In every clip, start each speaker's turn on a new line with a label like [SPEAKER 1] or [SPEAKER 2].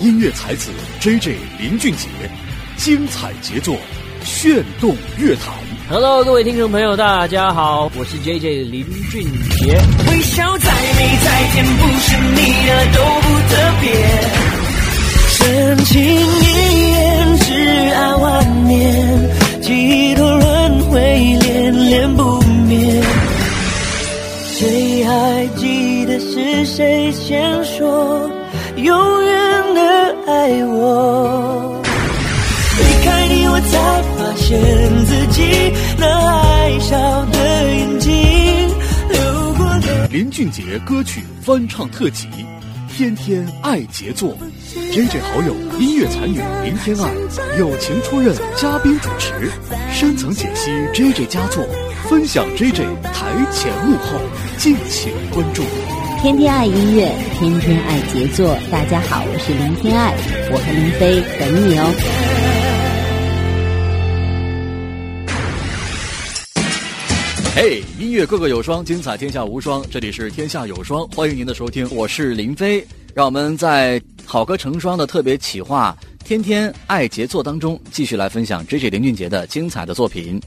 [SPEAKER 1] 音乐才子 J J 林俊杰，精彩杰作，炫动乐坛。
[SPEAKER 2] Hello，各位听众朋友，大家好，我是 J J 林俊杰。
[SPEAKER 3] 微笑再美再甜，不是你的都不特别。深情一眼，挚爱万年，几多轮回，恋恋不灭。谁还记得是谁先说永爱我？离开你，我才发现自己那爱笑的眼睛流过的。
[SPEAKER 1] 林俊杰歌曲翻唱特辑，天天爱杰作。J J 好友音乐才女林天爱友情出任嘉宾主持，深层解析 J J 佳作，分享 J J 台前幕后，敬请关注。
[SPEAKER 4] 天天爱音乐，天天爱杰作。大家好，我是林天爱，我和林飞等你哦。
[SPEAKER 1] 嘿，音乐个个有双，精彩天下无双。这里是天下有双，欢迎您的收听，我是林飞。让我们在好歌成双的特别企划《天天爱杰作》当中，继续来分享 J J 林俊杰的精彩的作品。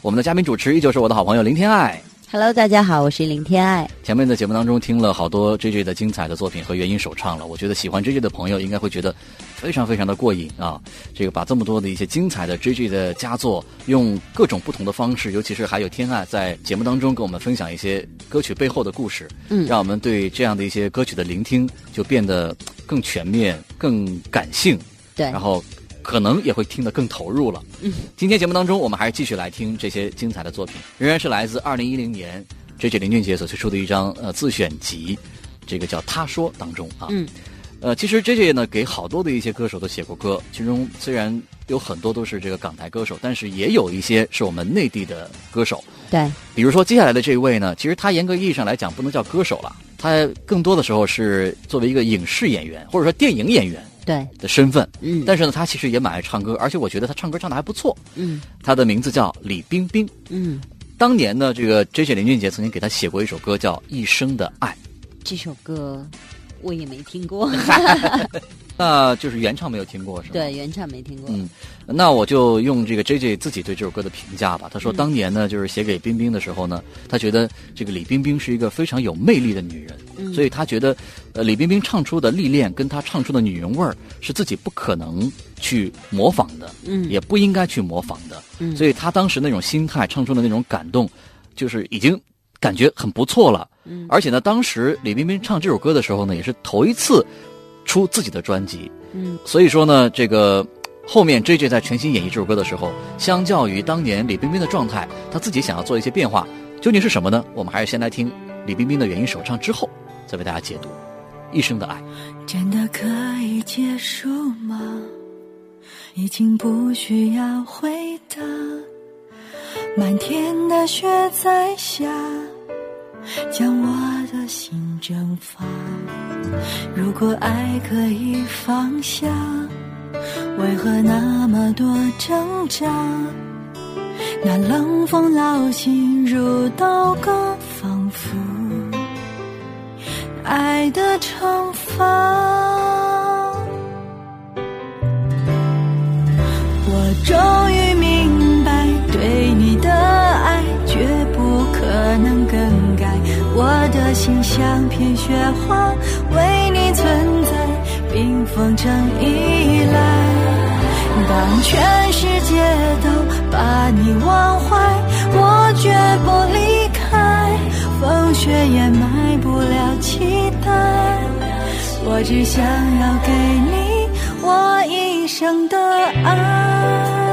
[SPEAKER 1] 我们的嘉宾主持依旧是我的好朋友林天爱。
[SPEAKER 4] Hello，大家好，我是林天爱。
[SPEAKER 1] 前面的节目当中听了好多 J J 的精彩的作品和原音首唱了，我觉得喜欢 J J 的朋友应该会觉得非常非常的过瘾啊！这个把这么多的一些精彩的 J J 的佳作，用各种不同的方式，尤其是还有天爱在节目当中跟我们分享一些歌曲背后的故事，
[SPEAKER 4] 嗯
[SPEAKER 1] 让我们对这样的一些歌曲的聆听就变得更全面、更感性，
[SPEAKER 4] 对
[SPEAKER 1] 然后可能也会听得更投入了。嗯，今天节目当中，我们还是继续来听这些精彩的作品，仍然是来自二零一零年 J J 林俊杰所推出的一张呃自选集，这个叫《他说》当中啊。
[SPEAKER 4] 嗯。
[SPEAKER 1] 呃，其实 J J 呢给好多的一些歌手都写过歌，其中虽然有很多都是这个港台歌手，但是也有一些是我们内地的歌手。
[SPEAKER 4] 对，
[SPEAKER 1] 比如说接下来的这位呢，其实他严格意义上来讲不能叫歌手了，他更多的时候是作为一个影视演员或者说电影演员
[SPEAKER 4] 对，
[SPEAKER 1] 的身份。
[SPEAKER 4] 嗯
[SPEAKER 1] 但是呢，他其实也蛮爱唱歌，而且我觉得他唱歌唱的还不错。
[SPEAKER 4] 嗯
[SPEAKER 1] 他的名字叫李冰冰。
[SPEAKER 4] 嗯，
[SPEAKER 1] 当年呢，这个 J J 林俊杰曾经给他写过一首歌叫《一生的爱》，
[SPEAKER 4] 这首歌我也没听过，
[SPEAKER 1] 那就是原唱没有听过是吧？。
[SPEAKER 4] 对，原唱没听过。
[SPEAKER 1] 嗯，那我就用这个 J J 自己对这首歌的评价吧。他说，当年呢，就是写给冰冰的时候呢，他觉得这个李冰冰是一个非常有魅力的女人，
[SPEAKER 4] 嗯
[SPEAKER 1] 所以他觉得，呃，李冰冰唱出的历练跟她唱出的女人味儿是自己不可能去模仿的，
[SPEAKER 4] 嗯
[SPEAKER 1] 也不应该去模仿的。
[SPEAKER 4] 嗯
[SPEAKER 1] 所以他当时那种心态，唱出的那种感动，就是已经感觉很不错了。
[SPEAKER 4] 嗯
[SPEAKER 1] 而且呢，当时李冰冰唱这首歌的时候呢，也是头一次出自己的专辑。
[SPEAKER 4] 嗯
[SPEAKER 1] 所以说呢，这个后面 J J 在全新演绎这首歌的时候，相较于当年李冰冰的状态，他自己想要做一些变化，究竟是什么呢？我们还是先来听李冰冰的原音首唱，之后再为大家解读《一生的爱》。
[SPEAKER 3] 真的可以结束吗？已经不需要回答。漫天的雪在下，将我的心蒸发。如果爱可以放下，为何那么多挣扎？那冷风烙心如刀割，仿佛爱的惩罚。我终于明白，对你的心像片雪花，为你存在，冰封成依赖。当全世界都把你忘怀，我绝不离开。风雪掩埋不了期待，我只想要给你我一生的。爱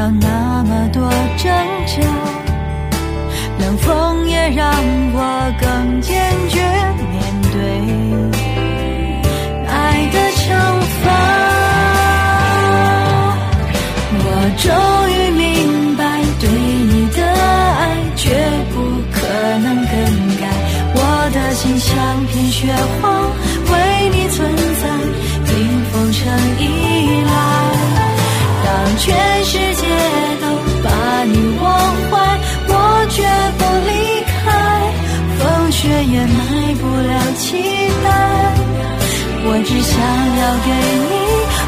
[SPEAKER 3] 要那么多挣扎。冷风也让我更坚也买不了期待我只想要给你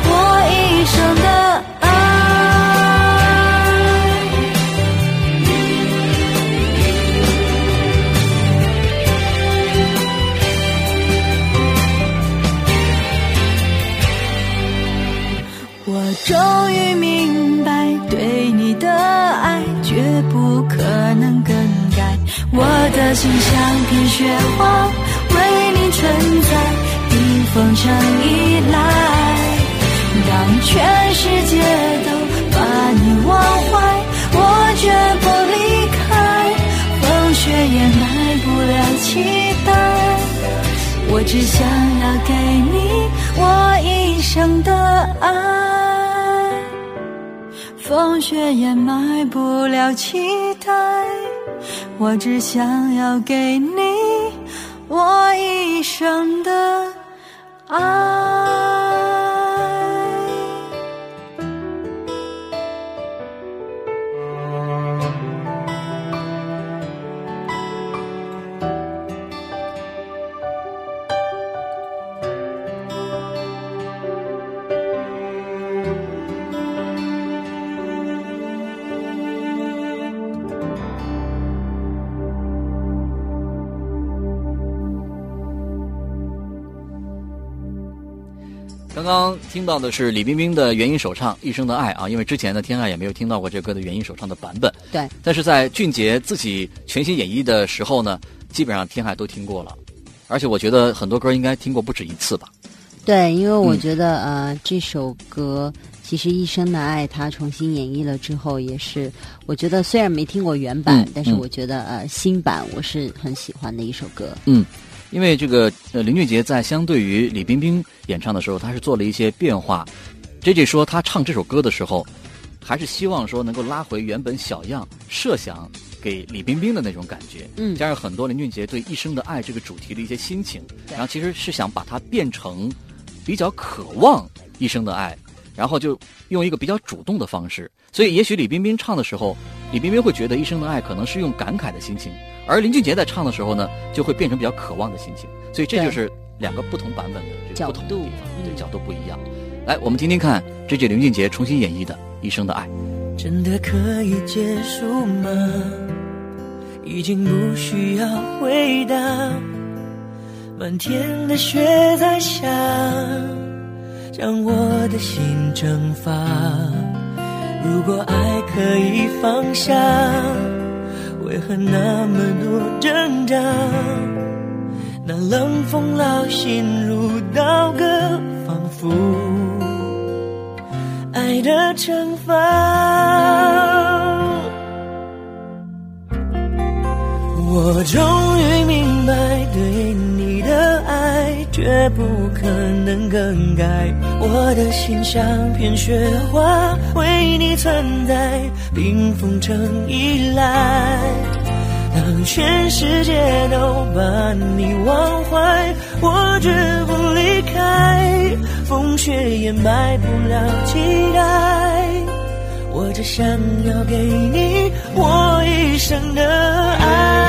[SPEAKER 3] 我一生的爱。我终于明白对你的爱绝不可能更我的心像片雪花，为你存在，冰封成依赖。当全世界都把你忘怀，我绝不离开。风雪掩埋不了期待，我只想要给你我一生的爱。风雪掩埋不了期待，我只想要给你我一生的爱。
[SPEAKER 1] 刚刚听到的是李冰冰的原音首唱《一生的爱》啊，因为之前呢天爱也没有听到过这歌的原音首唱的版本。
[SPEAKER 4] 对，
[SPEAKER 1] 但是在俊杰自己全新演绎的时候呢，基本上天海都听过了，而且我觉得很多歌应该听过不止一次吧。
[SPEAKER 4] 对，因为我觉得、呃这首歌其实《一生的爱》它重新演绎了之后，也是我觉得虽然没听过原版，
[SPEAKER 1] 嗯
[SPEAKER 4] 但是
[SPEAKER 1] 嗯
[SPEAKER 4] 我觉得呃新版我是很喜欢的一首歌。
[SPEAKER 1] 嗯，因为这个呃林俊杰在相对于李冰冰演唱的时候，他是做了一些变化。J J 说他唱这首歌的时候，还是希望说能够拉回原本小样设想给李冰冰的那种感觉，
[SPEAKER 4] 嗯
[SPEAKER 1] 加上很多林俊杰对一生的爱这个主题的一些心情，然后其实是想把它变成比较渴望一生的爱，然后就用一个比较主动的方式。所以也许李冰冰唱的时候，李冰冰会觉得一生的爱可能是用感慨的心情，而林俊杰在唱的时候呢，就会变成比较渴望的心情。所以这就是两个不同版本的这个
[SPEAKER 4] 角
[SPEAKER 1] 不同的地
[SPEAKER 4] 度
[SPEAKER 1] 方，
[SPEAKER 4] 嗯
[SPEAKER 1] 对角度不一样。来，我们听听看这句林俊杰重新演绎的《一生的爱》。
[SPEAKER 5] 真的可以结束吗？已经不需要回答。满天的雪在下，将我的心蒸发。如果爱可以放下，为何那么多挣扎？那冷风烙心如刀割，仿佛爱的惩罚。我终于明白，对绝不可能更改。我的心像片雪花，为你存在，冰封成依赖。当全世界都把你忘怀，我绝不离开。风雪掩埋不了期待，我只想要给你我一生的爱。爱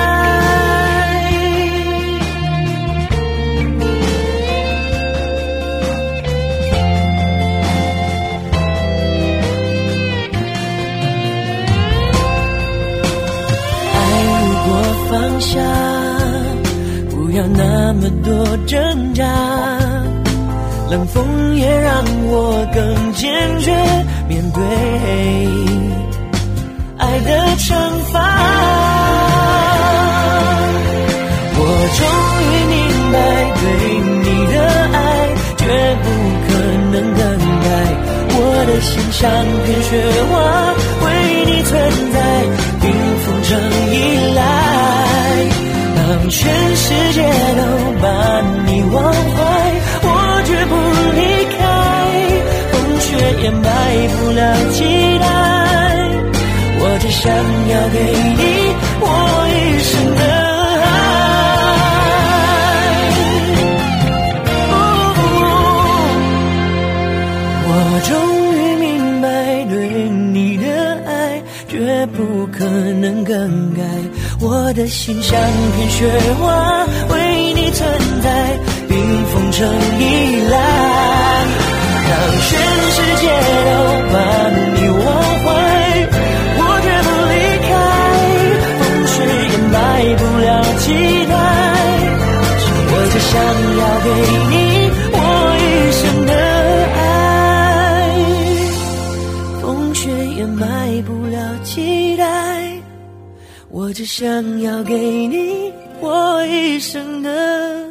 [SPEAKER 5] 下，不要那么多挣扎。冷风也让我更坚决面对爱的惩罚。我终于明白，对你的爱绝不可能更改。我的心像片雪花，为你存在，当全世界都把你忘怀，我绝不离开。风雪掩埋不了期待，我只想要给你我一生的爱。我终于明白，对你却不可能更改我的心像片雪花为你存在冰封成依赖当全世界都把你忘怀。我绝不离开风雪掩埋不了期待我只想要给你。我只想要给你我一生的